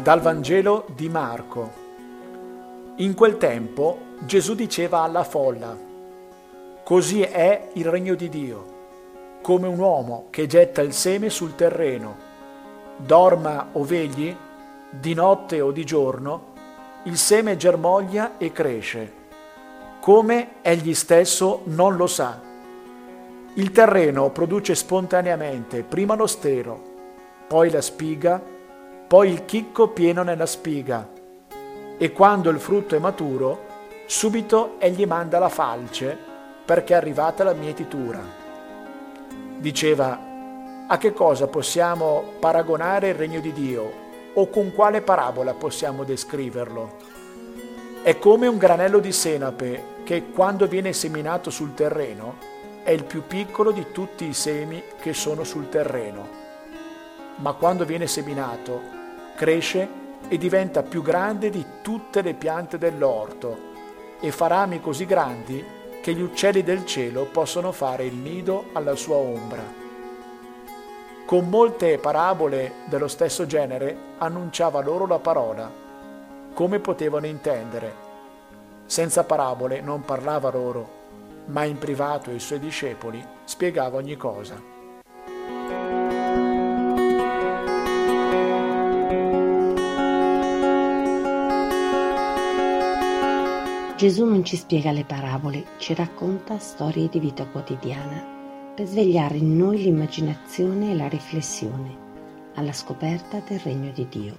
Dal Vangelo di Marco. In quel tempo Gesù diceva alla folla, Così è il regno di Dio, come un uomo che getta il seme sul terreno. Dorma o vegli, di notte o di giorno, il seme germoglia e cresce. Come egli stesso non lo sa. Il terreno produce spontaneamente prima lo stero, poi la spiga, poi il chicco pieno nella spiga, e quando il frutto è maturo, subito egli manda la falce perché è arrivata la mietitura. Diceva, a che cosa possiamo paragonare il regno di Dio o con quale parabola possiamo descriverlo? È come un granello di senape che quando viene seminato sul terreno è il più piccolo di tutti i semi che sono sul terreno. Ma quando viene seminato cresce e diventa più grande di tutte le piante dell'orto e fa rami così grandi che gli uccelli del cielo possono fare il nido alla sua ombra. Con molte parabole dello stesso genere annunciava loro la parola, come potevano intendere. Senza parabole non parlava loro, ma in privato ai suoi discepoli spiegava ogni cosa. Gesù non ci spiega le parabole, ci racconta storie di vita quotidiana per svegliare in noi l'immaginazione e la riflessione alla scoperta del regno di Dio.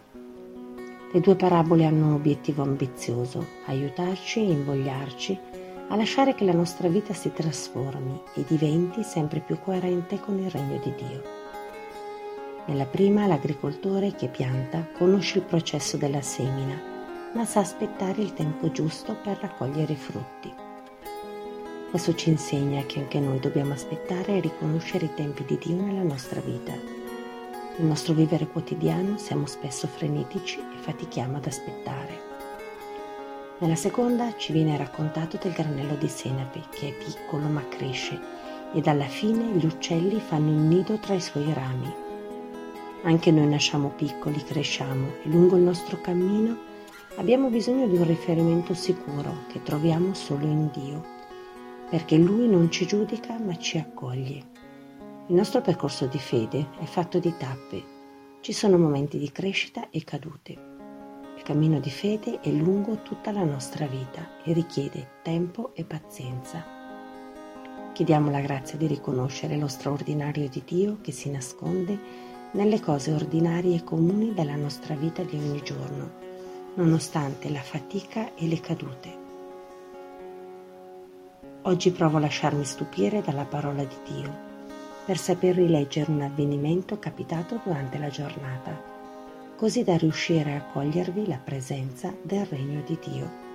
Le due parabole hanno un obiettivo ambizioso, aiutarci e invogliarci a lasciare che la nostra vita si trasformi e diventi sempre più coerente con il regno di Dio. Nella prima l'agricoltore che pianta conosce il processo della semina ma sa aspettare il tempo giusto per raccogliere i frutti. Questo ci insegna che anche noi dobbiamo aspettare e riconoscere i tempi di Dio nella nostra vita. Nel nostro vivere quotidiano siamo spesso frenetici e fatichiamo ad aspettare. Nella seconda ci viene raccontato del granello di senape che è piccolo ma cresce ed alla fine gli uccelli fanno il nido tra i suoi rami. Anche noi nasciamo piccoli, cresciamo e lungo il nostro cammino abbiamo bisogno di un riferimento sicuro che troviamo solo in Dio, perché Lui non ci giudica ma ci accoglie. Il nostro percorso di fede è fatto di tappe, ci sono momenti di crescita e cadute. Il cammino di fede è lungo tutta la nostra vita e richiede tempo e pazienza. Chiediamo la grazia di riconoscere lo straordinario di Dio che si nasconde nelle cose ordinarie e comuni della nostra vita di ogni giorno nonostante la fatica e le cadute. Oggi provo a lasciarmi stupire dalla parola di Dio per saper rileggere un avvenimento capitato durante la giornata, così da riuscire a cogliervi la presenza del regno di Dio.